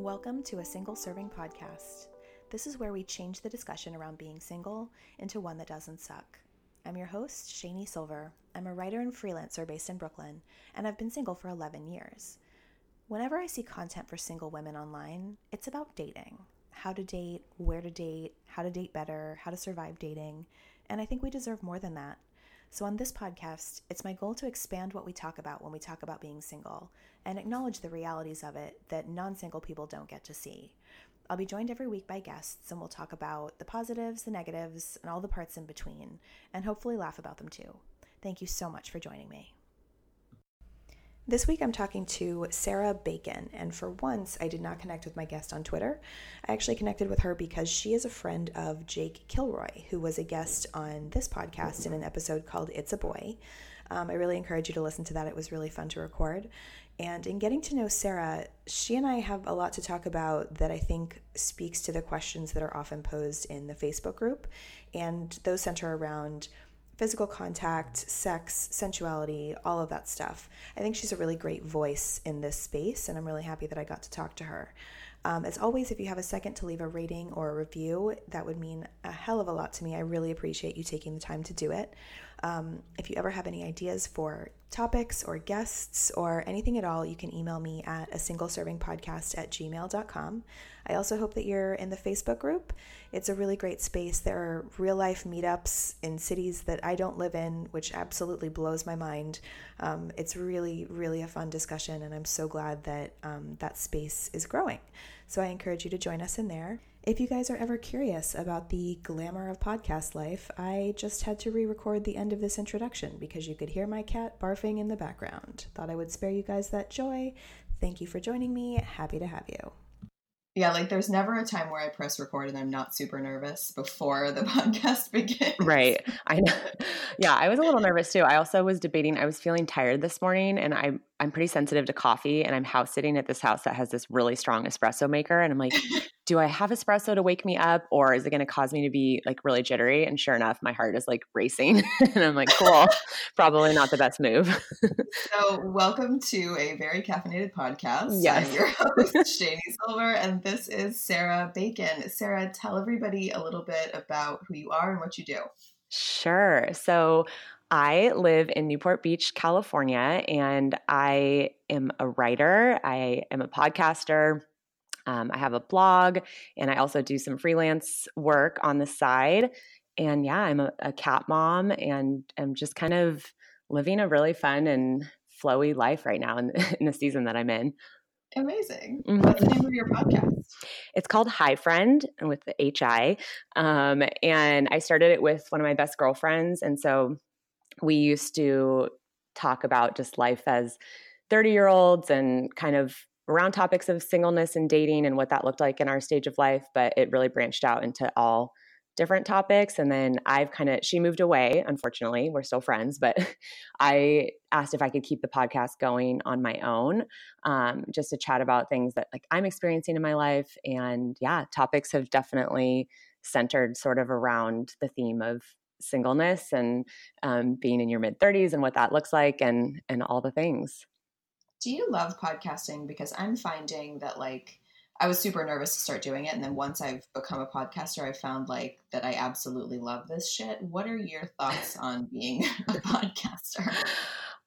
Welcome to a single serving podcast. This is where we change the discussion around being single into one that doesn't suck. I'm your host, Shani Silver. I'm a writer and freelancer based in Brooklyn, and I've been single for 11 years. Whenever I see content for single women online, it's about dating how to date, where to date, how to date better, how to survive dating, and I think we deserve more than that. So, on this podcast, it's my goal to expand what we talk about when we talk about being single and acknowledge the realities of it that non single people don't get to see. I'll be joined every week by guests, and we'll talk about the positives, the negatives, and all the parts in between, and hopefully laugh about them too. Thank you so much for joining me. This week I'm talking to Sara Bacon, and for once I did not connect with my guest on Twitter. I actually connected with her because she is a friend of Jake Kilroy, who was a guest on this podcast in an episode called It's a Boy. Um, I really encourage you to listen to that. It was really fun to record. And in getting to know Sara, she and I have a lot to talk about that I think speaks to the questions that are often posed in the Facebook group. And those center around physical contact, sex, sensuality, all of that stuff. I think she's a really great voice in this space, and I'm really happy that I got to talk to her. Um, as always, if you have a second to leave a rating or a review, that would mean a hell of a lot to me. I really appreciate you taking the time to do it. Um, if you ever have any ideas for topics or guests or anything at all, you can email me at a single serving podcast at gmail.com. I also hope that you're in the Facebook group. It's a really great space. There are real life meetups in cities that I don't live in, which absolutely blows my mind. Um, it's really, really a fun discussion, and I'm so glad that um, that space is growing. So I encourage you to join us in there. If you guys are ever curious about the glamour of podcast life, I just had to re record the end of this introduction because you could hear my cat barfing in the background. Thought I would spare you guys that joy. Thank you for joining me. Happy to have you. Yeah, like there's never a time where I press record and I'm not super nervous before the podcast begins. Right. I know. Yeah, I was a little nervous too. I also was debating, I was feeling tired this morning and I'm I'm pretty sensitive to coffee and I'm house sitting at this house that has this really strong espresso maker and I'm like, do I have espresso to wake me up or is it going to cause me to be like really jittery? And sure enough, my heart is like racing. and I'm like, cool, probably not the best move. so, welcome to a very caffeinated podcast. Yes. I'm your host, Shani Silver, and this is Sara Bacon. Sara, tell everybody a little bit about who you are and what you do. Sure. So, I live in Newport Beach, California, and I am a writer. I am a podcaster. Um, I have a blog and I also do some freelance work on the side. And yeah, I'm a, a cat mom and I'm just kind of living a really fun and flowy life right now in, in the season that I'm in. Amazing. Mm-hmm. What's the name of your podcast? It's called Hi Friend and with the HI. Um, and I started it with one of my best girlfriends. And so we used to talk about just life as 30 year olds and kind of around topics of singleness and dating and what that looked like in our stage of life, but it really branched out into all different topics. And then I've kind of, she moved away, unfortunately. We're still friends, but I asked if I could keep the podcast going on my own, um, just to chat about things that like I'm experiencing in my life. And yeah, topics have definitely centered sort of around the theme of singleness and um, being in your mid 30s and what that looks like and and all the things do you love podcasting? Because I'm finding that like I was super nervous to start doing it, and then once I've become a podcaster, I found like that I absolutely love this shit. What are your thoughts on being a podcaster?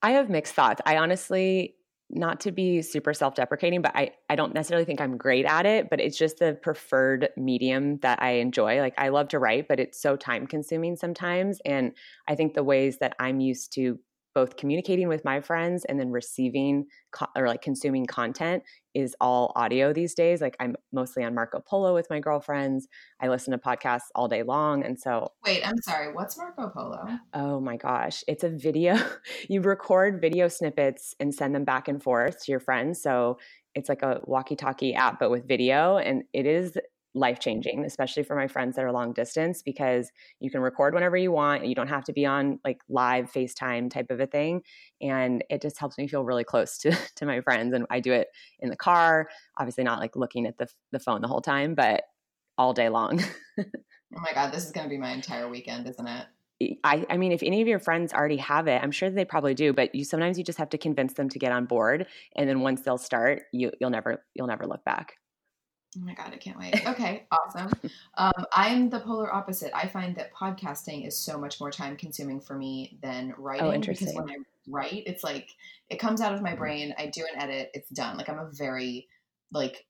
I have mixed thoughts. I honestly not to be super self-deprecating but I, I don't necessarily think i'm great at it but it's just the preferred medium that i enjoy like i love to write but it's so time consuming sometimes and i think the ways that i'm used to both communicating with my friends and then receiving co- or like consuming content is all audio these days. Like I'm mostly on Marco Polo with my girlfriends. I listen to podcasts all day long. And so Wait, I'm sorry. What's Marco Polo? Oh my gosh. It's a video. you record video snippets and send them back and forth to your friends. So it's like a walkie-talkie app but with video and it is life changing, especially for my friends that are long distance, because you can record whenever you want. You don't have to be on like live FaceTime type of a thing. And it just helps me feel really close to, to my friends. And I do it in the car, obviously not like looking at the, the phone the whole time, but all day long. oh my God, this is going to be my entire weekend, isn't it? I, I mean, if any of your friends already have it, I'm sure they probably do, but you sometimes you just have to convince them to get on board. And then once they'll start, you, you'll never, you'll never look back. Oh my god, I can't wait. Okay, awesome. Um, I'm the polar opposite. I find that podcasting is so much more time consuming for me than writing. Oh, because when I write, it's like it comes out of my brain. I do an edit, it's done. Like I'm a very like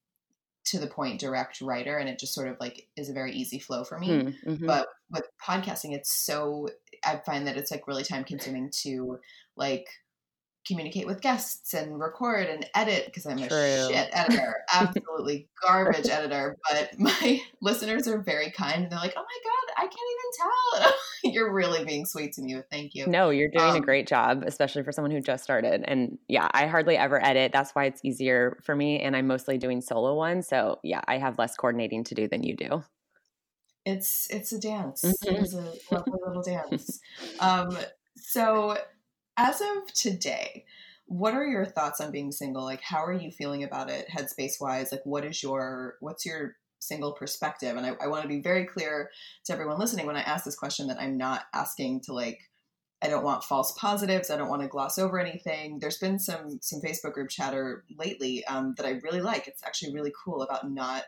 to the point direct writer, and it just sort of like is a very easy flow for me. Mm, mhm. But with podcasting, it's so I find that it's like really time consuming to like communicate with guests and record and edit because I'm a shit editor, absolutely garbage editor. But my listeners are very kind and they're like, "Oh my god, I can't even tell." You're really being sweet to me. But thank you. No, you're doing Um, a great job, especially for someone who just started. And yeah, I hardly ever edit. That's why it's easier for me. And I'm mostly doing solo ones. So yeah, I have less coordinating to do than you do. It's it's a dance. Mhm. It is a lovely little dance. Um, so, as of today, what are your thoughts on being single? Like, how are you feeling about it, headspace wise? Like, what is your what's your single perspective? And I, I want to be very clear to everyone listening when I ask this question that I'm not asking to like. I don't want false positives. I don't want to gloss over anything. There's been some some Facebook group chatter lately um, that I really like. It's actually really cool about not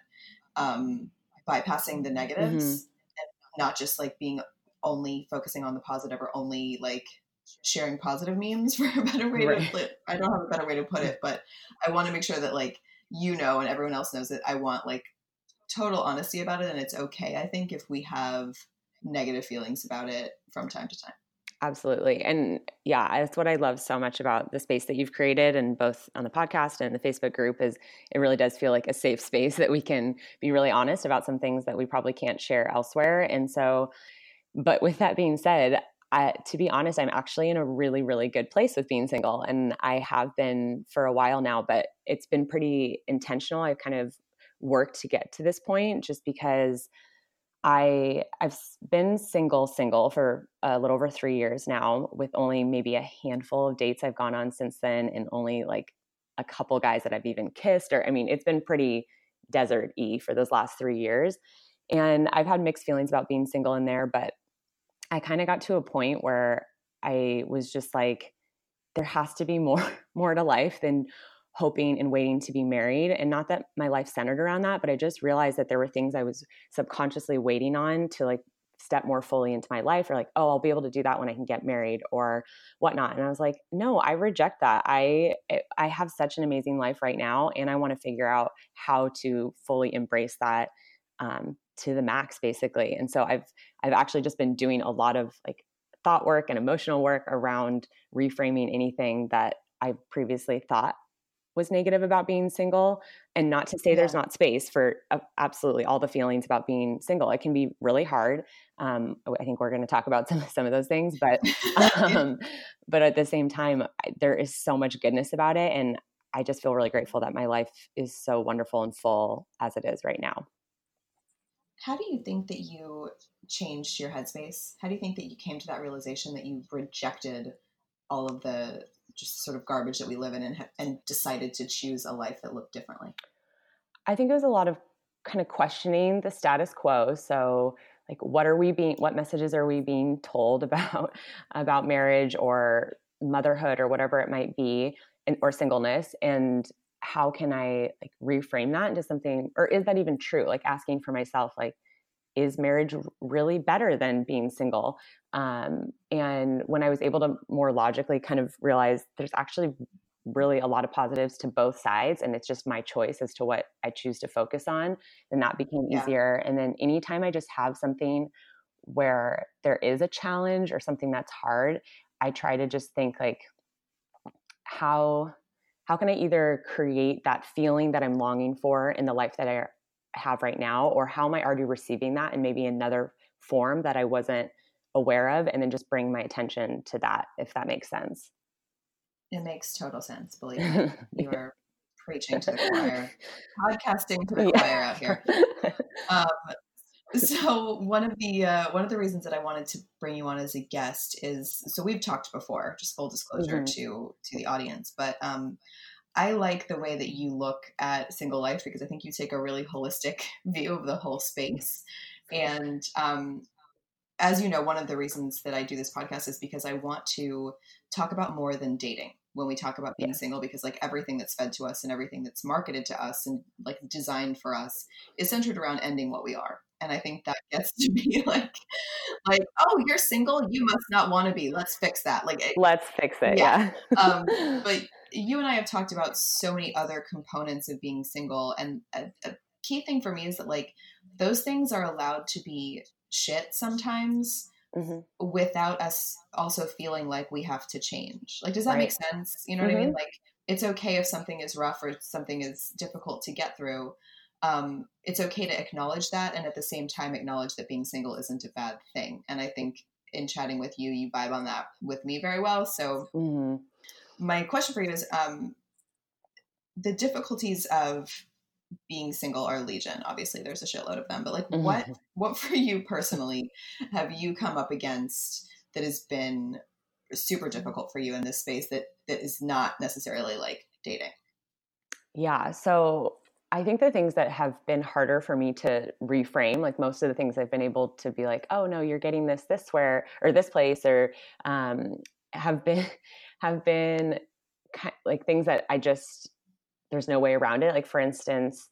um, bypassing the negatives and not just like being only focusing on the positive or only like sharing positive memes for a better way Right. to put I don't have a better way to put it, but I want to make sure that like you know and everyone else knows that I want like total honesty about it and it's okay I think if we have negative feelings about it from time to time. Absolutely. And yeah, that's what I love so much about the space that you've created and both on the podcast and the Facebook group is it really does feel like a safe space that we can be really honest about some things that we probably can't share elsewhere. And so but with that being said, I, to be honest, I'm actually in a really, really good place with being single. And I have been for a while now, but it's been pretty intentional. I've kind of worked to get to this point just because I I've been single single for a little over 3 years now with only maybe a handful of dates I've gone on since then and only like a couple guys that I've even kissed or I mean it's been pretty desert y for those last 3 years and I've had mixed feelings about being single in there but I kind of got to a point where I was just like there has to be more more to life than hoping and waiting to be married and not that my life centered around that but I just realized that there were things I was subconsciously waiting on to like step more fully into my life or like oh i'll be able to do that when i can get married or whatnot and i was like no i reject that. I i have such an amazing life right now and i want to figure out how to fully embrace that um, to the max basically and so i've i've actually just been doing a lot of like thought work and emotional work around reframing anything that i previously thought was negative about being single and not to say Yeah. there's not space for uh, absolutely all the feelings about being single. It can be really hard um, i think we're going to talk about some, some of those things but um, but at the same time I- there is so much goodness about it and i just feel really grateful that my life is so wonderful and full as it is right now How do you think that you changed your headspace? How do you think that you came to that realization that you rejected all of the just sort of garbage that we live in and, and decided to choose a life that looked differently? I think it was a lot of kind of questioning the status quo. So, like, what are we being? What messages are we being told about about marriage or motherhood or whatever it might be, and, or singleness? And how can I like reframe that into something? Or is that even true? Like asking for myself, like, is marriage really better than being single? Um, and when I was able to more logically kind of realize there's actually really a lot of positives to both sides and it's just my choice as to what I choose to focus on then that became Yeah. easier and then anytime I just have something where there is a challenge or something that's hard I try to just think like how how can I either create that feeling that I'm longing for in the life that I have right now or how am I already receiving that in maybe another form that I wasn't aware of and then just bring my attention to that if that makes sense It makes total sense. Believe me, you are preaching to the choir, podcasting to the choir out here. Um, so one of the uh, one of the reasons that I wanted to bring you on as a guest is so we've talked before, just full disclosure Mhm. to to the audience, but um, I like the way that you look at single life because I think you take a really holistic view of the whole space. And um, as you know, one of the reasons that I do this podcast is because I want to talk about more than dating. when we talk about being single because like everything that's fed to us and everything that's marketed to us and like designed for us is centered around ending what we are and i think that gets to be like like oh you're single you must not want to be let's fix that like let's fix it yeah, yeah. um, but you and i have talked about so many other components of being single and a, a key thing for me is that like those things are allowed to be shit sometimes mm-hmm. without us also feeling like we have to change. Like, does that right. make sense? You know mm-hmm. what I mean? Mm-hmm. Like, it's okay if something is rough or something is difficult to get through. Um, it's okay to acknowledge that and at the same time acknowledge that being single isn't a bad thing. And I think in chatting with you, you vibe on that with me very well. So, mm-hmm. my question for you is um, the difficulties of being single are legion obviously there's a shitload of them but like mm-hmm. what what for you personally have you come up against that has been super difficult for you in this space that that is not necessarily like dating yeah so I think the things that have been harder for me to reframe, like most of the things I've been able to be like, oh no, you're getting this this where or this place, or um, have been have been like things that I just there's no way around it. Like for instance,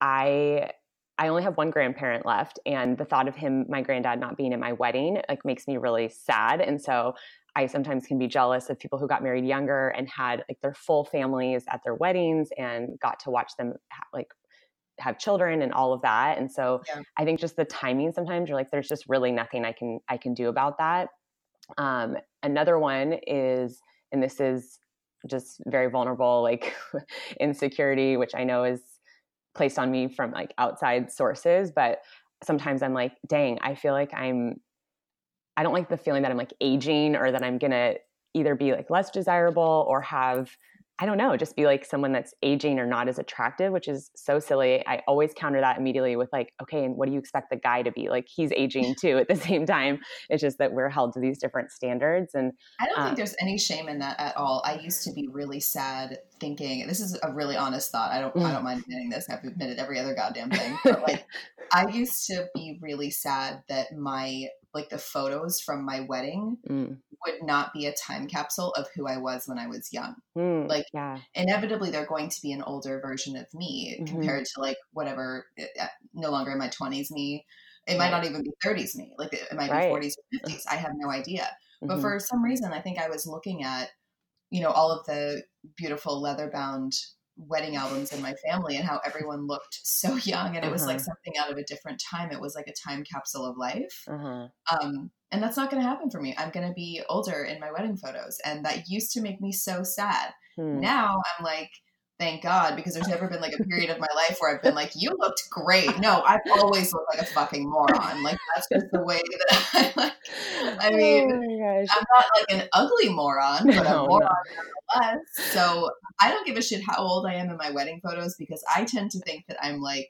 I I only have one grandparent left, and the thought of him, my granddad, not being at my wedding, like makes me really sad. And so I sometimes can be jealous of people who got married younger and had like their full families at their weddings and got to watch them ha- like have children and all of that. And so yeah. I think just the timing sometimes you're like, there's just really nothing I can I can do about that. Um, another one is, and this is just very vulnerable, like insecurity, which I know is placed on me from like outside sources. But sometimes I'm like, dang, I feel like I'm, I don't like the feeling that I'm like aging or that I'm to either be like less desirable or have I don't know, just be like someone that's aging or not as attractive, which is so silly. I always counter that immediately with like, okay, and what do you expect the guy to be? Like he's aging too at the same time. It's just that we're held to these different standards. And I don't think um there's any shame in that at all. I used to be really sad thinking this is a really honest thought. I don't I don't mind admitting this. I've admitted every other goddamn thing. But like I used to be really sad that my like the photos from my wedding mm. would not be a time capsule of who I was when I was young. Mm, like yeah. inevitably they're going to be an older version of me mm-hmm. compared to like whatever eh, eh, no longer in my 20s me. It might not even be 30s me. Like it, might right. be 40s or 50s. I have no idea. Mm-hmm. But for some reason I think I was looking at you know all of the beautiful leather bound wedding albums in my family and how everyone looked so young and it was uh-huh. like something out of a different time it was like a time capsule of life uh-huh. um, and that's not going to happen for me i'm going to be older in my wedding photos and that used to make me so sad hmm. now i'm like thank God, because there's never been like a period of my life where I've been like, you looked great. No, I've always looked like a fucking moron. Like that's just the way that I like. I mean, oh I'm not like an ugly moron, but no, a moron no. nonetheless. So I don't give a shit how old I am in my wedding photos because I tend to think that I'm like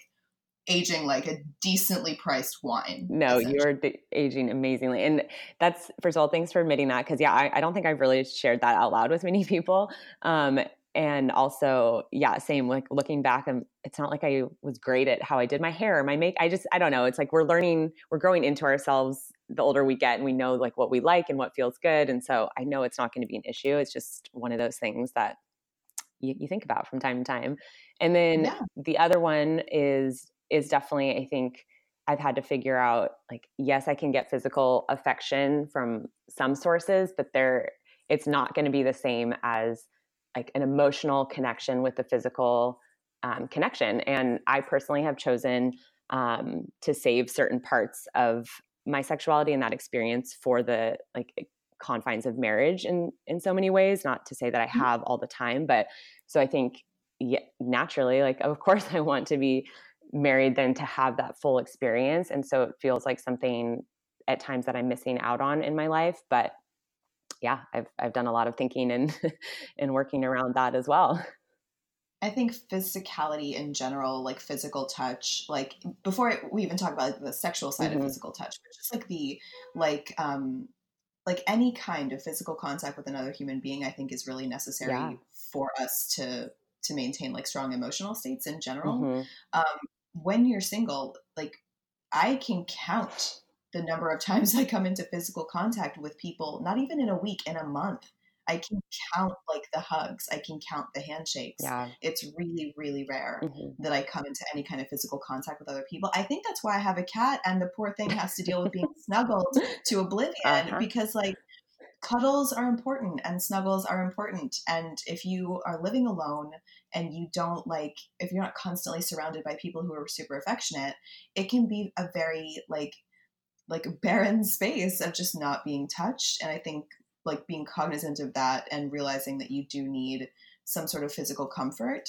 aging like a decently priced wine. No, you're aging amazingly. And that's, first of all, thanks for admitting that. Cause yeah, I, I, don't think I've really shared that out loud with many people. Um, and also yeah same like looking back and it's not like i was great at how i did my hair my make i just i don't know it's like we're learning we're growing into ourselves the older we get and we know like what we like and what feels good and so i know it's not going to be an issue it's just one of those things that you, you think about from time to time and then yeah. the other one is is definitely i think i've had to figure out like yes i can get physical affection from some sources but there it's not going to be the same as like an emotional connection with the physical um, connection. And I personally have chosen um, to save certain parts of my sexuality and that experience for the like confines of marriage in in so many ways. Not to say that I mm-hmm. have all the time, but so I think yeah, naturally, like of course, I want to be married then to have that full experience, and so it feels like something at times that I'm missing out on in my life, but yeah, I've I've done a lot of thinking and and working around that as well. I think physicality in general, like physical touch, like before we even talk about like, the sexual side mm-hmm. of physical touch, but just like the like um like any kind of physical contact with another human being, I think is really necessary yeah. for us to to maintain like strong emotional states in general. Mm-hmm. Um, when you're single, like I can count the number of times I come into physical contact with people, not even in a week, in a month. I can count like the hugs, I can count the handshakes. Yeah. It's really, really rare Mhm. that I come into any kind of physical contact with other people. I think that's why I have a cat and the poor thing has to deal with being snuggled to oblivion Uh-huh. because like cuddles are important and snuggles are important and if you are living alone and you don't like if you're not constantly surrounded by people who are super affectionate it can be a very like like a barren space of just not being touched. And i think like being cognizant of that and realizing that you do need some sort of physical comfort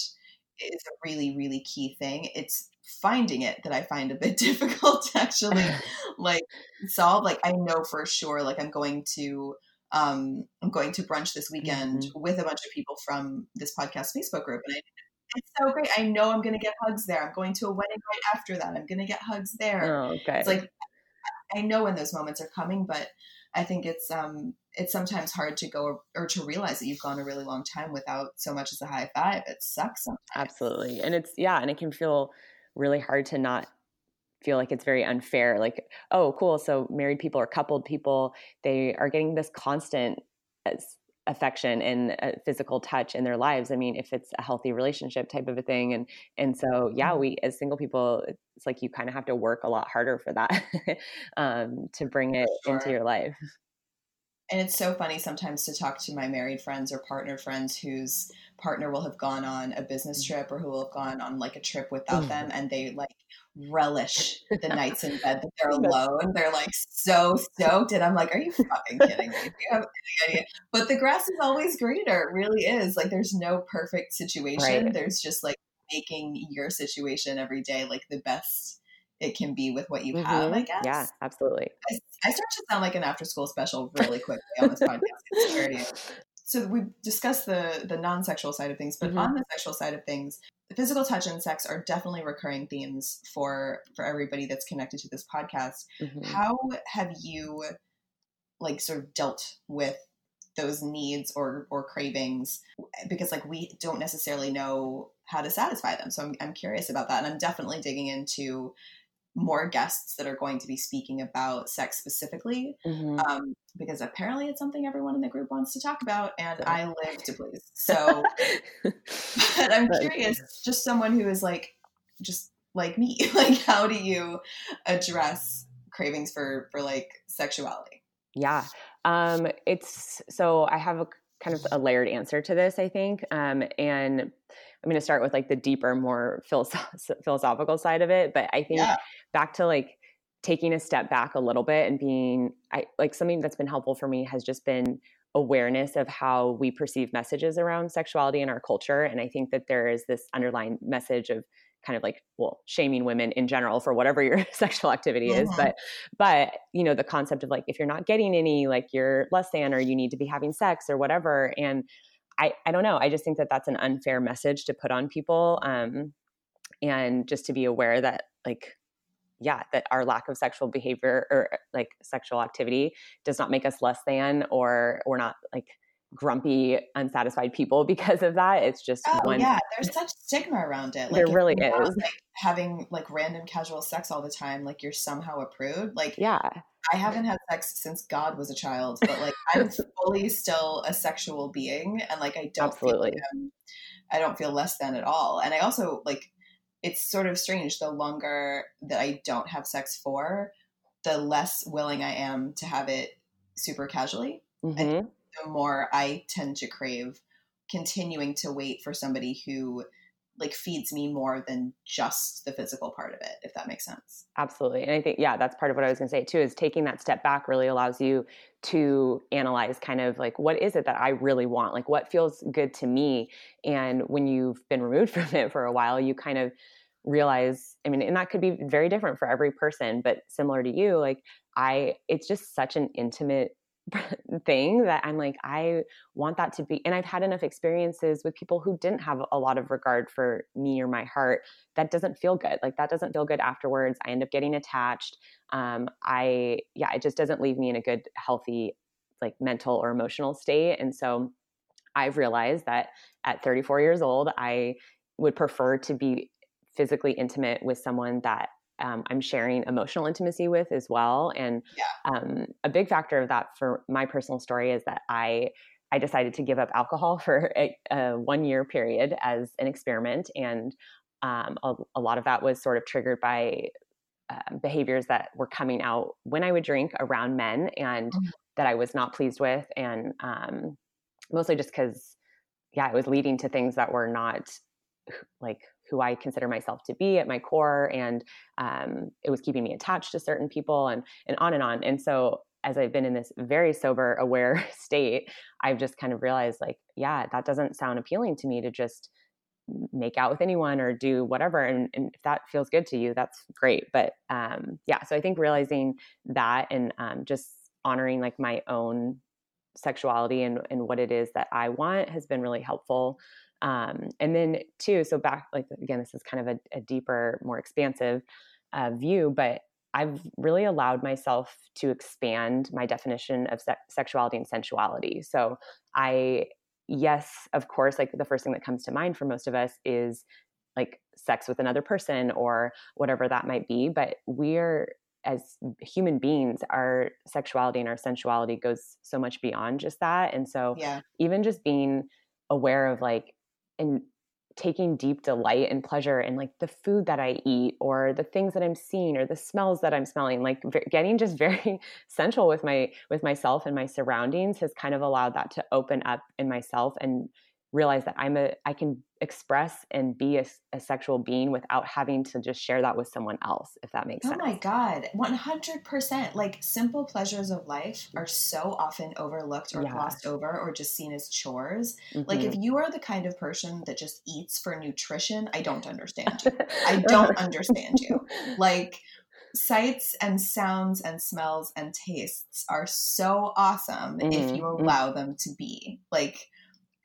is a really really key thing. It's finding it that i find a bit difficult to actually like solve like i know for sure like i'm going to um i'm going to brunch this weekend with a bunch of people from this podcast facebook group and I, it's so great. I know i'm going to get hugs there. I'm going to a wedding right after that. I'm going to get hugs there. Oh, okay. it's like I know when those moments are coming, but I think it's um it's sometimes hard to go or to realize that you've gone a really long time without so much as a high five. It sucks sometimes. Absolutely. And it's, yeah, and it can feel really hard to not feel like it's very unfair. Like, oh, cool. So married people or coupled people, they are getting this constant as- affection and uh, physical touch in their lives. I mean, if it's a healthy relationship type of a thing. And, and so, yeah, Mhm. we, as single people, it's like you kind of have to work a lot harder for that um, to bring it into your life. And it's so funny sometimes to talk to my married friends or partnered friends whose partner will have gone on a business trip or who will have gone on like a trip without Mm. them and they like relish the nights in bed that they're alone. They're like so stoked. And I'm like, are you fucking kidding me? Do you have any idea? But the grass is always greener. It really is. Like there's no perfect situation. Right. There's just like making your situation every day like the best it can be with what you have, I Mhm. guess. Yeah, absolutely. I, I start to sound like an after school special really quickly on this podcast. I swear to you. So we discussed the the non sexual side of things, but Mhm. on the sexual side of things, the physical touch and sex are definitely recurring themes for for everybody that's connected to this podcast. Mhm. How have you like sort of dealt with those needs or or cravings because like we don't necessarily know how to satisfy them so I'm, I'm curious about that and i'm definitely digging into more guests that are going to be speaking about sex specifically Mhm. um, because apparently it's something everyone in the group wants to talk about and Yeah. i live to please so but i'm curious just someone who is like just like me like how do you address cravings for for like sexuality Yeah. Um, it's so I have a kind of a layered answer to this, I think. Um, and I'm going to start with like the deeper, more philosoph- philosophical side of it. But I think Yeah. back to like taking a step back a little bit and being, I like something that's been helpful for me has just been awareness of how we perceive messages around sexuality in our culture. And I think that there is this underlying message of kind of like well shaming women in general for whatever your sexual activity is Mhm. but but you know the concept of like if you're not getting any like you're less than or you need to be having sex or whatever and i i don't know i just think that that's an unfair message to put on people um and just to be aware that like yeah that our lack of sexual behavior or like sexual activity does not make us less than or we're not like grumpy unsatisfied people because of that it's just Oh one yeah, there's such stigma around it. Like, There really you're not, is. Like, having like random casual sex all the time, like you're somehow a prude. Like yeah I haven't had sex since God was a child, but like I'm fully still a sexual being, and like I don't feel Absolutely. I'm, I don't feel less than at all. And I also like it's sort of strange. The longer that I don't have sex for, the less willing I am to have it super casually Mhm. The more I tend to crave continuing to wait for somebody who like feeds me more than just the physical part of it, if that makes sense. Absolutely. And I think, yeah, that's part of what I was going to say too, is taking that step back really allows you to analyze kind of like, what is it that I really want? Like, what feels good to me? And when you've been removed from it for a while, you kind of realize, I mean, and that could be very different for every person, but similar to you, like, I, it's just such an intimate thing that I'm like, I want that to be. And I've had enough experiences with people who didn't have a lot of regard for me or my heart. That doesn't feel good. Like, that doesn't feel good afterwards. I end up getting attached. Um, I, yeah, it just doesn't leave me in a good, healthy, like mental or emotional state. And so I've realized that at 34 years old, I would prefer to be physically intimate with someone that um, I'm sharing emotional intimacy with as well. And Yeah. um, a big factor of that for my personal story is that I I decided to give up alcohol for a, a one year period as an experiment. And um, a, a, lot of that was sort of triggered by uh, behaviors that were coming out when I would drink around men and mm-hmm. that I was not pleased with. And um, mostly just because, yeah, it was leading to things that were not like who I consider myself to be at my core. And um, it was keeping me attached to certain people and, and on and on. And so as I've been in this very sober, aware state, I've just kind of realized like, yeah, that doesn't sound appealing to me to just make out with anyone or do whatever. And, and if that feels good to you, that's great. But um, yeah, so I think realizing that and um, just honoring like my own sexuality and, and what it is that I want has been really helpful. Um, and then too, so back like again, this is kind of a, a deeper, more expansive uh, view, but I've really allowed myself to expand my definition of se- sexuality and sensuality. So I, yes, of course, like the first thing that comes to mind for most of us is like sex with another person or whatever that might be. But we're, as human beings, our sexuality and our sensuality goes so much beyond just that. And so, yeah. even just being aware of like, and taking deep delight and pleasure in like the food that I eat or the things that I'm seeing or the smells that I'm smelling like getting just very central with my with myself and my surroundings has kind of allowed that to open up in myself and realize that I'm a I can express and be a, a, sexual being without having to just share that with someone else if that makes oh sense. Oh my god, 100%. Like simple pleasures of life are so often overlooked or yeah. glossed over or just seen as chores. Mm-hmm. Like if mm-hmm. you are the kind of person that just eats for nutrition, I don't understand you. I don't understand you. Like sights and sounds and smells and tastes are so awesome mm-hmm. if you mm-hmm. allow them to be. Like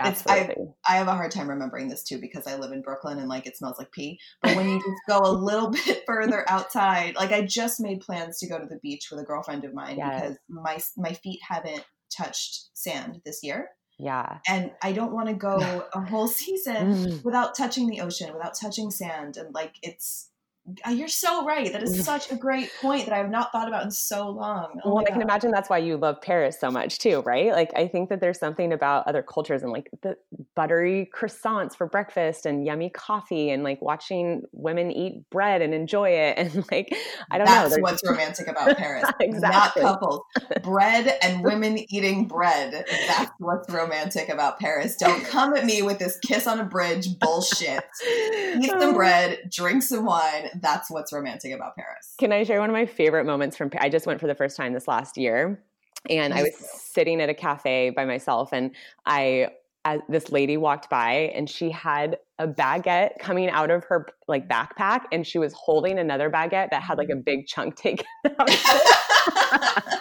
I, I have a hard time remembering this too because I live in Brooklyn and like it smells like pee. But when you just go a little bit further outside, like I just made plans to go to the beach with a girlfriend of mine yes. because my my feet haven't touched sand this year. Yeah. And I don't want to go a whole season mm. without touching the ocean, without touching sand. And like it's Uh, you're so right. That is such a great point that I have not thought about in so long. Oh well, I can imagine that's why you love Paris so much too, right? Like I think that there's something about other cultures and like the buttery croissants for breakfast and yummy coffee and like watching women eat bread and enjoy it and like I don't that's know. That's what's romantic about Paris. exactly. Not couples. Bread and women eating bread. That's what's romantic about Paris. Don't come at me with this kiss on a bridge bullshit. Eat some bread, drink some wine that's what's romantic about Paris. Can I share one of my favorite moments from? I just went for the first time this last year, and I was sitting at a cafe by myself, and I as this lady walked by and she had a baguette coming out of her like backpack and she was holding another baguette that had like a big chunk taken out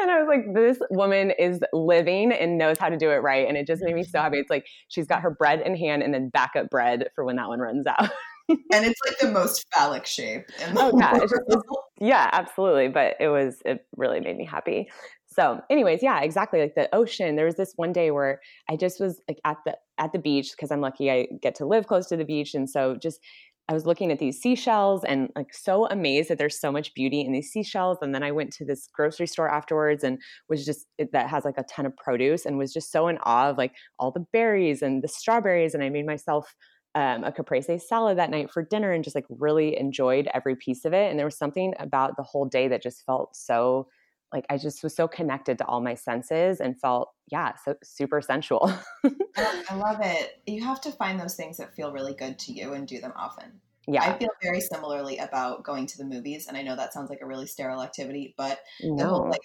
and I was like, this woman is living and knows how to do it right. And it just made me so happy. It's like she's got her bread in hand and then backup bread for when that one runs out and it's like the most phallic shape. oh yeah, just, yeah, absolutely. But it was it really made me happy. So, anyways, yeah, exactly. Like the ocean. There was this one day where I just was like at the at the beach because I'm lucky I get to live close to the beach, and so just I was looking at these seashells and like so amazed that there's so much beauty in these seashells. And then I went to this grocery store afterwards and was just that has like a ton of produce and was just so in awe of like all the berries and the strawberries. And I made myself um, a caprese salad that night for dinner and just like really enjoyed every piece of it. And there was something about the whole day that just felt so like I just was so connected to all my senses and felt, yeah, so super sensual. I love it. You have to find those things that feel really good to you and do them often. Yeah. I feel very similarly about going to the movies. And I know that sounds like a really sterile activity, but no. the whole like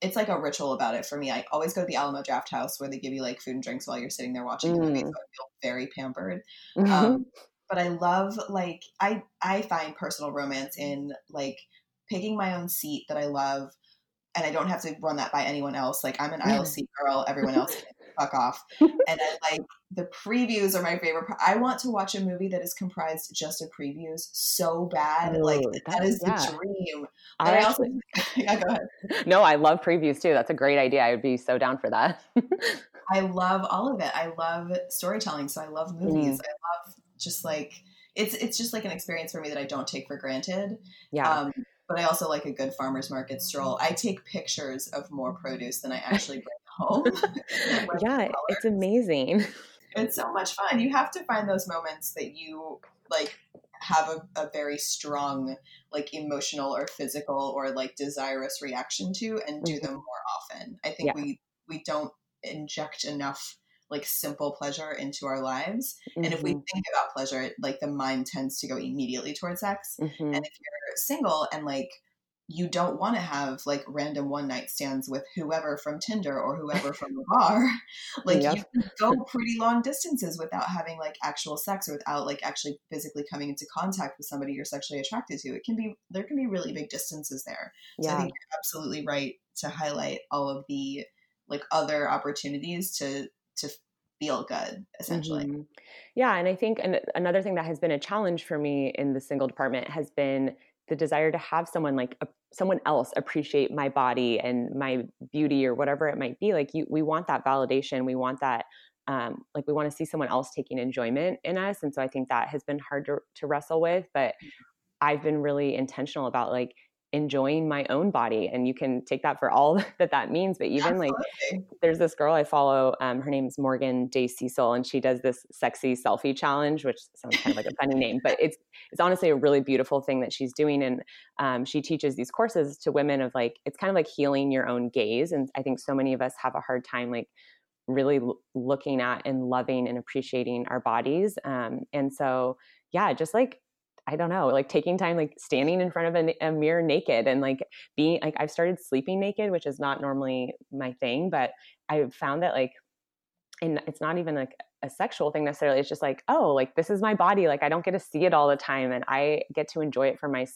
it's like a ritual about it for me. I always go to the Alamo Drafthouse where they give you like food and drinks while you're sitting there watching mm. the movie. So I feel very pampered. Mm-hmm. Um, but I love like I I find personal romance in like picking my own seat that I love, and I don't have to run that by anyone else. Like I'm an aisle seat girl. Everyone else can fuck off. and I like the previews are my favorite part. I want to watch a movie that is comprised just of previews so bad. Ooh, like that is yeah. the dream. But I, I also yeah, go ahead. No, I love previews too. That's a great idea. I would be so down for that. I love all of it. I love storytelling, so I love movies. Mm. I love just like it's it's just like an experience for me that I don't take for granted. Yeah. Um, but I also like a good farmers market stroll. I take pictures of more produce than I actually bring home. yeah, it's amazing. It's so much fun. You have to find those moments that you like have a, a very strong like emotional or physical or like desirous reaction to and do mm-hmm. them more often. I think yeah. we we don't inject enough like simple pleasure into our lives. Mm-hmm. And if we mm-hmm. think about pleasure, like the mind tends to go immediately towards sex. Mm-hmm. And if you're single and like you don't want to have like random one night stands with whoever from Tinder or whoever from the bar. Like yep. you can go pretty long distances without having like actual sex or without like actually physically coming into contact with somebody you're sexually attracted to. It can be there can be really big distances there. So yeah. I think you're absolutely right to highlight all of the like other opportunities to to feel good essentially mm-hmm. yeah and i think and another thing that has been a challenge for me in the single department has been the desire to have someone like a, someone else appreciate my body and my beauty or whatever it might be like you we want that validation we want that um, like we want to see someone else taking enjoyment in us and so i think that has been hard to, to wrestle with but mm-hmm. i've been really intentional about like enjoying my own body and you can take that for all that that means but even Absolutely. like there's this girl i follow um, her name's morgan day cecil and she does this sexy selfie challenge which sounds kind of like a funny name but it's it's honestly a really beautiful thing that she's doing and um, she teaches these courses to women of like it's kind of like healing your own gaze and i think so many of us have a hard time like really l- looking at and loving and appreciating our bodies um, and so yeah just like I don't know, like taking time, like standing in front of a, a, mirror naked and like being like I've started sleeping naked, which is not normally my thing, but I've found that like, and it's not even like a sexual thing necessarily. It's just like, oh, like this is my body. Like I don't get to see it all the time, and I get to enjoy it for my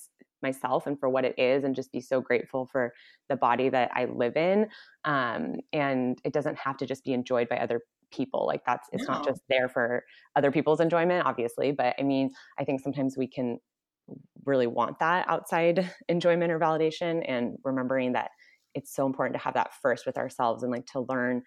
myself and for what it is, and just be so grateful for the body that I live in. Um, and it doesn't have to just be enjoyed by other people like that's it's no. not just there for other people's enjoyment obviously but i mean i think sometimes we can really want that outside enjoyment or validation and remembering that it's so important to have that first with ourselves and like to learn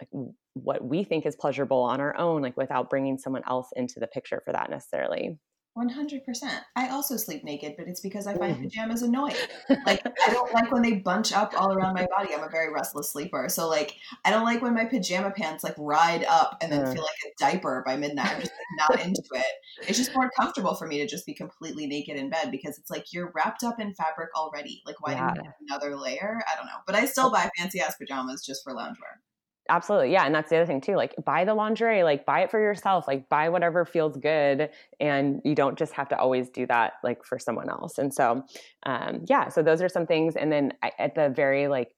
like what we think is pleasurable on our own like without bringing someone else into the picture for that necessarily 100%. I also sleep naked, but it's because I find mm. pajamas annoying. Like, I don't like when they bunch up all around my body. I'm a very restless sleeper. So, like, I don't like when my pajama pants, like, ride up and then feel like a diaper by midnight. I'm just like, not into it. It's just more comfortable for me to just be completely naked in bed because it's like you're wrapped up in fabric already. Like, why yeah. do you have another layer? I don't know. But I still buy fancy ass pajamas just for loungewear absolutely yeah and that's the other thing too like buy the lingerie like buy it for yourself like buy whatever feels good and you don't just have to always do that like for someone else and so um, yeah so those are some things and then at the very like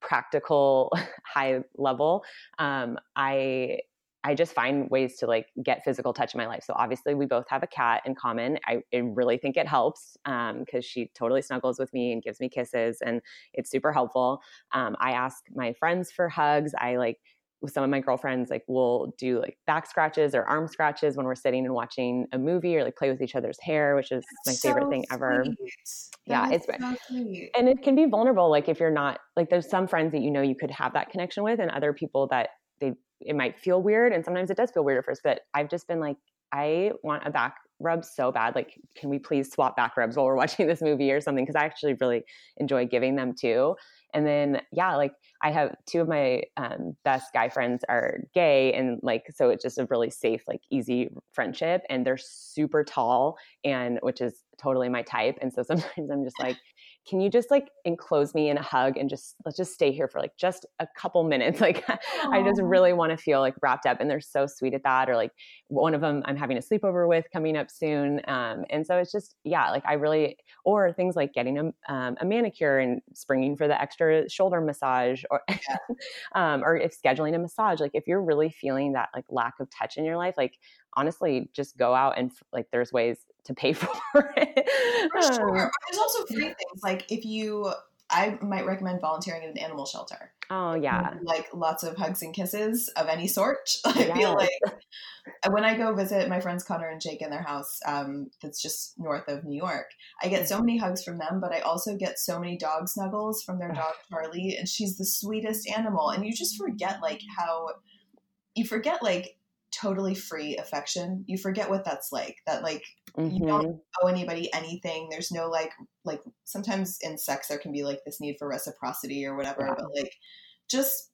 practical high level um, i I just find ways to like get physical touch in my life. So obviously, we both have a cat in common. I, I really think it helps because um, she totally snuggles with me and gives me kisses, and it's super helpful. Um, I ask my friends for hugs. I like with some of my girlfriends, like we'll do like back scratches or arm scratches when we're sitting and watching a movie, or like play with each other's hair, which is That's my favorite so thing ever. Yeah, it's so and it can be vulnerable. Like if you're not like, there's some friends that you know you could have that connection with, and other people that it might feel weird and sometimes it does feel weird at first but i've just been like i want a back rub so bad like can we please swap back rubs while we're watching this movie or something? Because i actually really enjoy giving them too and then yeah like i have two of my um, best guy friends are gay and like so it's just a really safe like easy friendship and they're super tall and which is totally my type and so sometimes i'm just like can you just like enclose me in a hug and just let's just stay here for like just a couple minutes? Like i just really want to feel like wrapped up and they're so sweet at that or like one of them i'm having a sleepover with coming up soon um, and so it's just yeah like i really or things like getting a, um, a manicure and springing for the extra shoulder massage or um, or if scheduling a massage like if you're really feeling that like lack of touch in your life like honestly just go out and like there's ways to pay for it. For sure. Um, there's also free things like if you I might recommend volunteering at an animal shelter. Oh yeah. Like lots of hugs and kisses of any sort. I yes. feel like when I go visit my friends Connor and Jake in their house, um, that's just north of New York, I get so many hugs from them, but I also get so many dog snuggles from their dog Charlie, and she's the sweetest animal. And you just forget like how you forget like totally free affection you forget what that's like that like mm-hmm. you don't mm-hmm. owe anybody anything there's no like like sometimes in sex there can be like this need for reciprocity or whatever yeah. but like just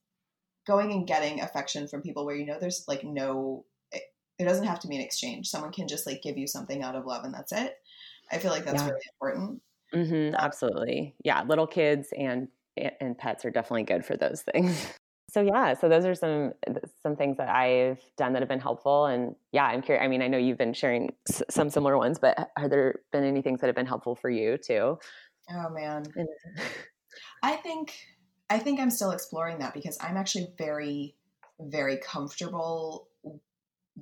going and getting affection from people where you know there's like no it, there doesn't have to be an exchange someone can just like give you something out of love and that's it i feel like that's Yeah. really important Mm-hmm, absolutely. Yeah, little kids and and pets are definitely good for those things. So yeah, so those are some some things that I've done that have been helpful, and yeah, I'm curious. I mean, I know you've been sharing s- some similar ones, but have there been any things that have been helpful for you too? oh man And- i think i think i'm still exploring that because i'm actually very very comfortable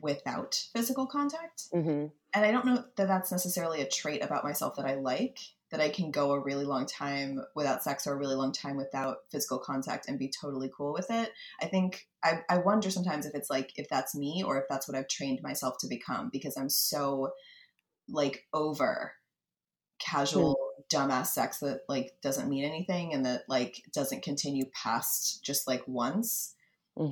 without physical contact Mhm. and I don't know that that's necessarily a trait about myself that I like. That I can go a really long time without sex or a really long time without physical contact and be totally cool with it. I think I, I wonder sometimes if it's like if that's me or if that's what I've trained myself to become because I'm so like over casual dumbass sex that like doesn't mean anything and that like doesn't continue past just like once.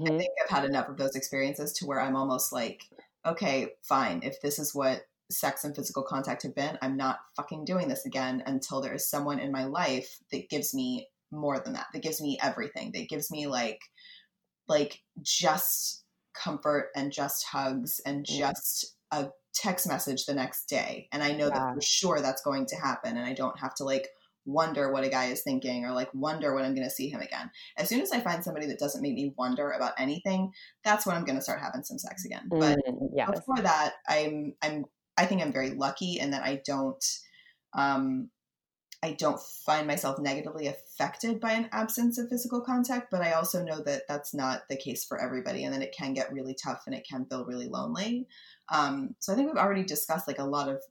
I Mhm. think I've had enough of those experiences to where I'm almost like, okay, fine. If this is what sex and physical contact have been, I'm not fucking doing this again until there is someone in my life that gives me more than that. That gives me everything. That gives me like, like just comfort and just hugs and just a text message the next day. And I know Yeah. that for sure that's going to happen. And I don't have to like wonder what a guy is thinking or like wonder when I'm going to see him again as soon as I find somebody that doesn't make me wonder about anything, that's when I'm going to start having some sex again. But Mm, yes. before that, I'm I'm I think I'm very lucky in that I don't um I don't find myself negatively affected by an absence of physical contact, but I also know that that's not the case for everybody and that it can get really tough and it can feel really lonely. Um, so I think we've already discussed like a lot of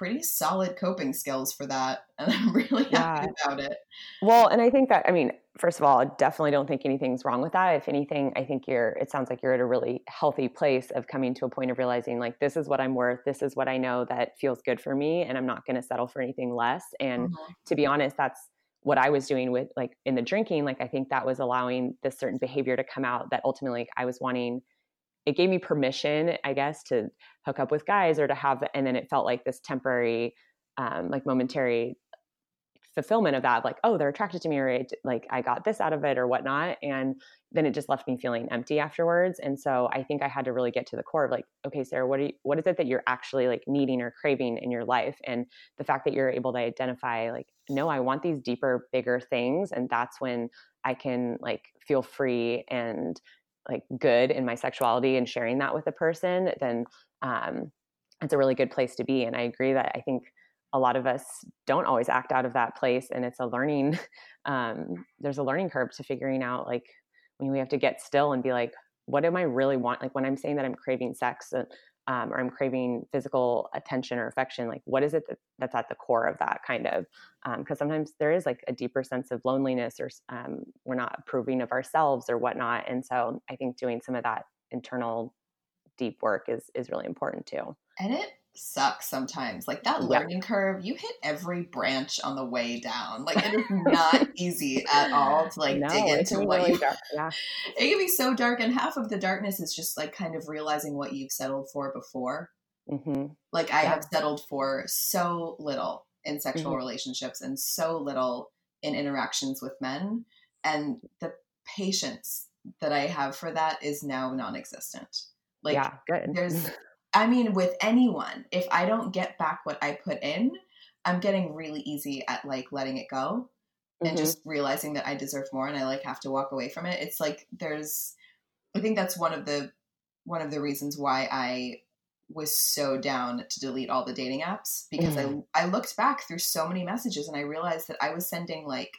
pretty solid coping skills for that and I'm really happy about it. Well, and I think that I mean, first of all, I definitely don't think anything's wrong with that. If anything, I think you're it sounds like you're at a really healthy place of coming to a point of realizing like this is what I'm worth, this is what I know that feels good for me and I'm not going to settle for anything less. And Mhm. to be honest, that's what I was doing with like in the drinking, like I think that was allowing this certain behavior to come out that ultimately I was wanting it gave me permission, I guess, to hook up with guys or to have and then it felt like this temporary um like momentary fulfillment of that like oh they're attracted to me or it, like i got this out of it or whatnot and then it just left me feeling empty afterwards and so i think i had to really get to the core of like okay Sara what are you, what is it that you're actually like needing or craving in your life? And the fact that you're able to identify like no i want these deeper bigger things and that's when i can like feel free and like good in my sexuality and sharing that with a person then um it's a really good place to be and i agree that i think a lot of us don't always act out of that place and it's a learning um, there's a learning curve to figuring out like when we have to get still and be like what am i really want like when i'm saying that i'm craving sex uh, um, or i'm craving physical attention or affection like what is it that, that's at the core of that kind of because sometimes there is like a deeper sense of loneliness or um, we're not approving of ourselves or whatnot. And so i think doing some of that internal deep work is is really important too. And it sucks sometimes. Like that Yeah. learning curve, you hit every branch on the way down. Like it is not easy at all to like no, dig into what really you dark. yeah it can be so dark and half of the darkness is just like kind of realizing what you've settled for before. hmm Like I Yeah. have settled for so little in sexual Mhm. relationships and so little in interactions with men. And the patience that I have for that is now non existent. Like yeah good there's I mean, with anyone, if I don't get back what I put in, I'm getting really easy at like letting it go and Mhm. just realizing that I deserve more and I like have to walk away from it. It's like there's I think that's one of the one of the reasons why I was so down to delete all the dating apps because Mhm. I I looked back through so many messages and I realized that I was sending like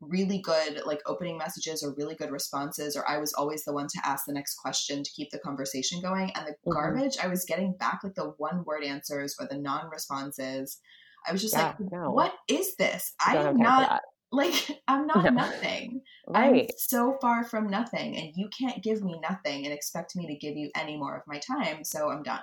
really good like opening messages or really good responses or I was always the one to ask the next question to keep the conversation going and the Mhm. garbage I was getting back like the one word answers or the non-responses. I was just yeah like no. What is this? I I don't have am not like I'm not No. nothing right. I'm so far from nothing and you can't give me nothing and expect me to give you any more of my time so I'm done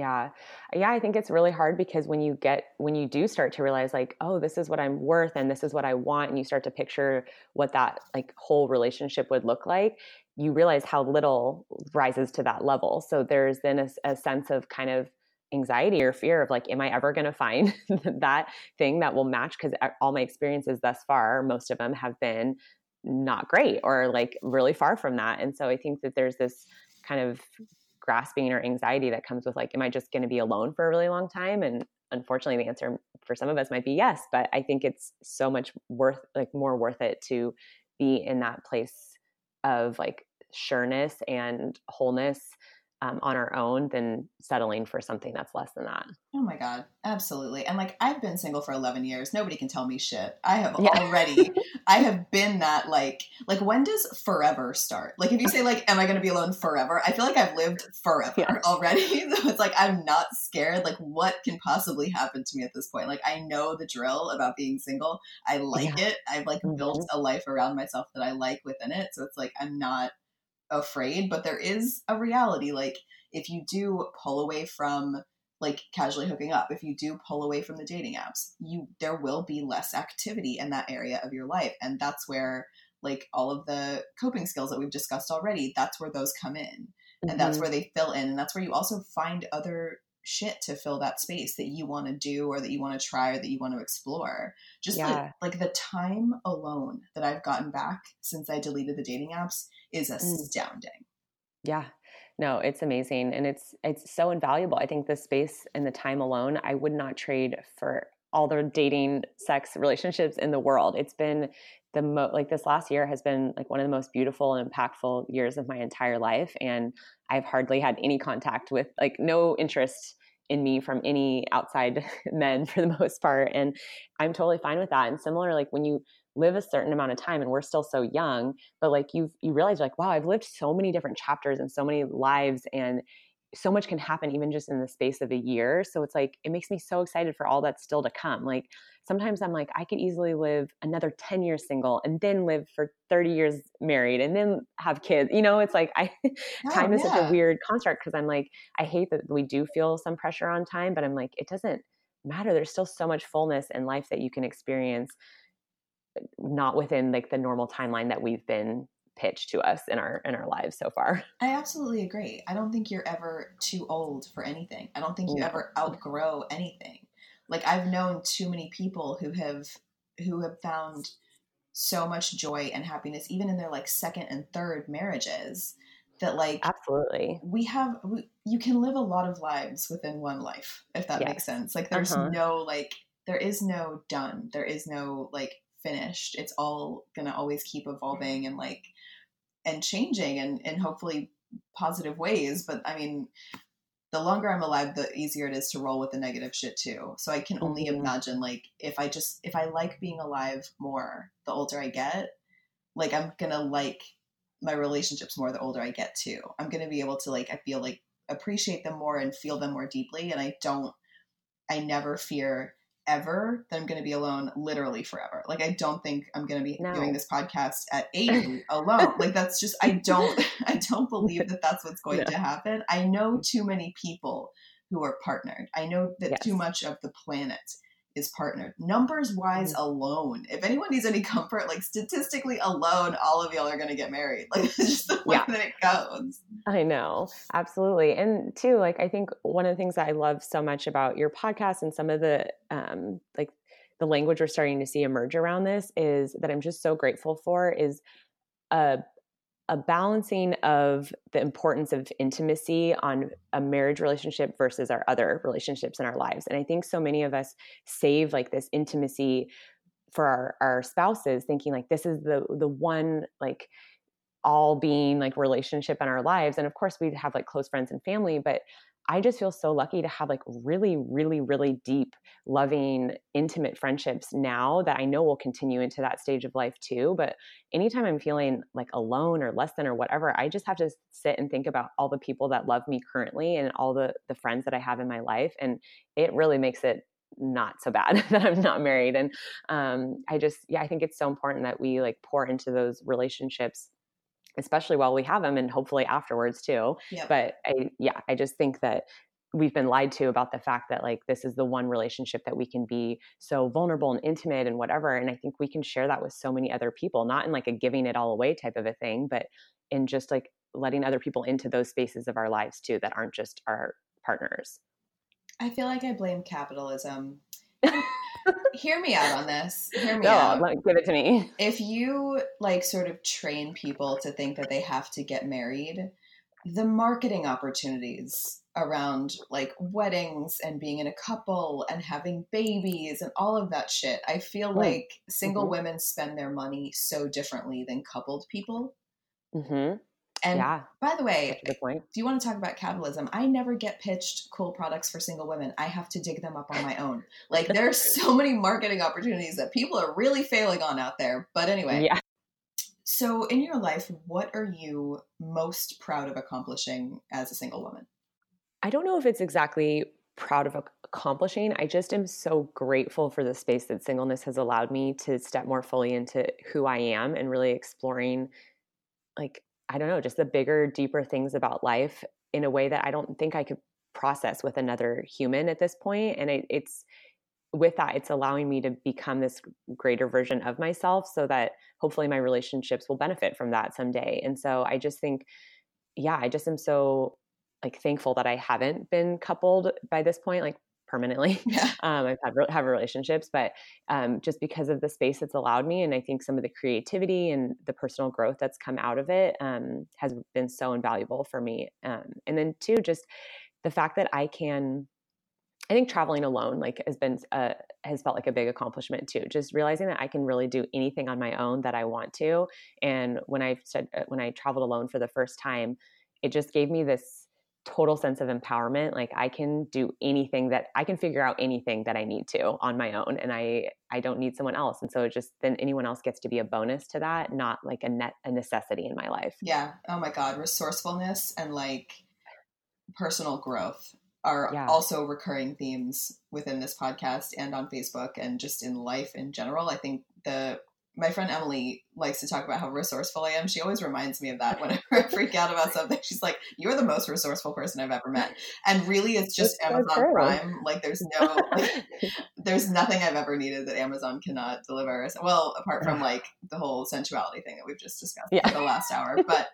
Yeah. Yeah, I think it's really hard because when you get when you do start to realize like, oh, this is what I'm worth and this is what I want and you start to picture what that like whole relationship would look like, you realize how little rises to that level. So there's then a, a sense of kind of anxiety or fear of like am I ever going to find that thing that will match cuz all my experiences thus far, most of them have been not great or like really far from that. And so I think that there's this kind of grasping or anxiety that comes with like, am I just going to be alone for a really long time? And unfortunately, the answer for some of us might be yes, but I think it's so much worth, like, more worth it to be in that place of like sureness and wholeness um, on our own than settling for something that's less than that. Oh my God. Absolutely. And like, I've been single for 11 years. Nobody can tell me shit. I have yeah. already, I have been that like, like when does forever start? Like if you say like, am I going to be alone forever? I feel like I've lived forever yeah. already. so it's like, I'm not scared. Like what can possibly happen to me at this point? Like I know the drill about being single. I like yeah. it. I've like mm-hmm. built a life around myself that I like within it. So it's like, I'm not afraid, but there is a reality. Like if you do pull away from like casually hooking up, if you do pull away from the dating apps, you there will be less activity in that area of your life. And that's where like all of the coping skills that we've discussed already, that's where those come in. Mm-hmm. And that's mm-hmm. where they fill in. And that's where you also find other shit to fill that space that you want to do or that you want to try or that you want to explore. Just yeah. like, like the time alone that I've gotten back since I deleted the dating apps is mm. astounding. Yeah. No, it's amazing and it's it's so invaluable. I think the space and the time alone I would not trade for all the dating sex relationships in the world. It's been the mo like this last year has been like one of the most beautiful and impactful years of my entire life and I've hardly had any contact with like no interest in me from any outside men for the most part and I'm totally fine with that. And similar like when you live a certain amount of time and we're still so young but like you you realize like wow i've lived so many different chapters and so many lives and so much can happen even just in the space of a year so it's like it makes me so excited for all that's still to come like sometimes i'm like i could easily live another 10 years single and then live for 30 years married and then have kids you know it's like i oh, time is yeah. such a weird construct because i'm like i hate that we do feel some pressure on time but i'm like it doesn't matter there's still so much fullness in life that you can experience eh, not within like the normal timeline that we've been pitched to us in our in our lives so far. I absolutely agree. I don't think you're ever too old for anything. I don't think you no. ever outgrow anything. Like I've known too many people who have who have found so much joy and happiness even in their like second and third marriages that like absolutely we have we, you can live a lot of lives within one life if that yes. makes sense like there's uh-huh. no like there is no done there is no like finished. It's all gonna always keep evolving and like and changing and and hopefully positive ways. But I mean, the longer I'm alive, the easier it is to roll with the negative shit too. So I can only mm-hmm. imagine like if I just if I like being alive more the older I get, like I'm gonna like my relationships more the older I get too. I'm gonna be able to like I feel like appreciate them more and feel them more deeply and I don't I never fear ever that I'm going to be alone literally forever. Like I don't think I'm going to be no. doing this podcast at 80 alone. Like that's just I don't I don't believe that that's what's going no. to happen. I know too many people who are partnered. I know that yes. too much of the planet is partnered. Numbers wise mm-hmm. alone, if anyone needs any comfort, like statistically alone, all of y'all are going to get married. Like it's just the way yeah. that it goes. I know. Absolutely. And too, like, I think one of the things that I love so much about your podcast and some of the, um, like, the language we're starting to see emerge around this is that I'm just so grateful for is a, a balancing of the importance of intimacy on a marriage relationship versus our other relationships in our lives. And I think so many of us save like this intimacy for our, our spouses thinking like this is the the one like all being like relationship in our lives and of course we have like close friends and family but I just feel so lucky to have like really, really, really deep, loving, intimate friendships now that I know will continue into that stage of life too. But anytime I'm feeling like alone or less than or whatever, I just have to sit and think about all the people that love me currently and all the the friends that I have in my life. And it really makes it not so bad that I'm not married. And um, I just, yeah, I think it's so important that we like pour into those relationships especially while we have them and hopefully afterwards too. Yep. But I, yeah, I just think that we've been lied to about the fact that like this is the one relationship that we can be so vulnerable and intimate and whatever and i think we can share that with so many other people not in like a giving it all away type of a thing but in just like letting other people into those spaces of our lives too that aren't just our partners i feel like i blame capitalism hear me out on this. Hear me no, out. let- give it to me. if you like sort of train people to think that they have to get married, the marketing opportunities around like weddings and being in a couple and having babies and all of that shit, I feel Mm. like single Mhm. women spend their money so differently than coupled people. hmm And Yeah, by the way, point. do you want to talk about capitalism? I never get pitched cool products for single women. I have to dig them up on my own. Like there's so many marketing opportunities that people are really failing on out there. But anyway, Yeah. so in your life, what are you most proud of accomplishing as a single woman? I don't know if it's exactly proud of accomplishing. I just am so grateful for the space that singleness has allowed me to step more fully into who I am and really exploring, like, I don't know, just the bigger, deeper things about life in a way that I don't think I could process with another human at this point. And it, it's, with that, it's allowing me to become this greater version of myself so that hopefully my relationships will benefit from that someday. And so I just think, yeah, I just am so like thankful that I haven't been coupled by this point, like permanently. Yeah. Um, I've had have relationships, but um, just because of the space that's allowed me, and I think some of the creativity and the personal growth that's come out of it um, has been so invaluable for me. Um, and then two, just the fact that I can. I think traveling alone like has been uh, has felt like a big accomplishment too. Just realizing that I can really do anything on my own that I want to. And when I said uh, when I traveled alone for the first time, it just gave me this total sense of empowerment like i can do anything that i can figure out anything that i need to on my own and i i don't need someone else and so it just then anyone else gets to be a bonus to that not like a net a necessity in my life Yeah. Oh my God. Resourcefulness and like personal growth are Yeah. also recurring themes within this podcast and on Facebook and just in life in general. I think the my friend Emily likes to talk about how resourceful I am. She always reminds me of that whenever I freak out about something. She's like, "You're the most resourceful person I've ever met," and really, it's just so Amazon true. Prime. Like, there's no, like, there's nothing I've ever needed that Amazon cannot deliver. Well, apart from like the whole sensuality thing that we've just discussed Yeah. for the last hour, but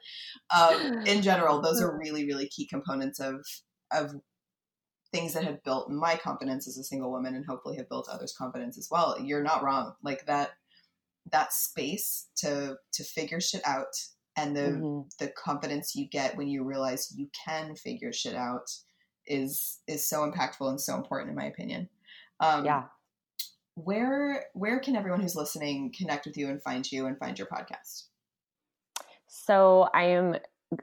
um, in general, those are really, really key components of of things that have built my confidence as a single woman, and hopefully have built others' confidence as well. You're not wrong. Like that that space to to figure shit out and the Mhm. the confidence you get when you realize you can figure shit out is is so impactful and so important in my opinion. Um, yeah Where where can everyone who's listening connect with you and find you and find your podcast? So I am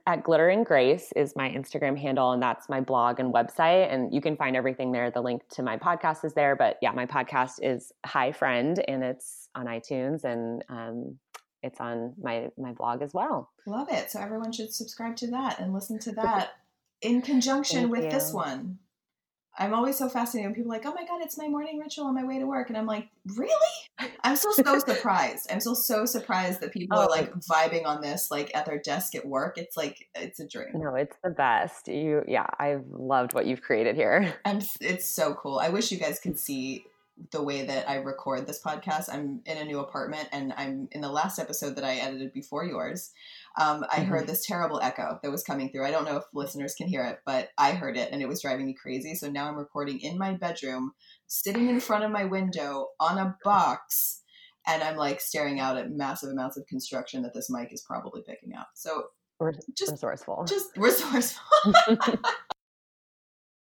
at Glitter and Grace is my Instagram handle, and that's my blog and website. And you can find everything there. The link to my podcast is there. But yeah, my podcast is Hi Friend, and it's on iTunes and um, it's on my my blog as well. Love it. So everyone should subscribe to that and listen to that in conjunction Thank with this one. I'm always so fascinated when people are like, "Oh my god, it's my morning ritual on my way to work," and I'm like, "Really?" I'm still so surprised. I'm still so surprised that people are Oh. like vibing on this, like at their desk at work. It's like it's a dream. No, it's the best. You, yeah, I've loved what you've created here. I'm. It's so cool. I wish you guys could see the way that I record this podcast. I'm in a new apartment, and I'm in the last episode that I edited before yours. Um, I Mhm. heard this terrible echo that was coming through. I don't know if listeners can hear it, but I heard it, and it was driving me crazy. So now I'm recording in my bedroom, sitting in front of my window on a box. And I'm like staring out at massive amounts of construction that this mic is probably picking up. So We're just resourceful. just resourceful.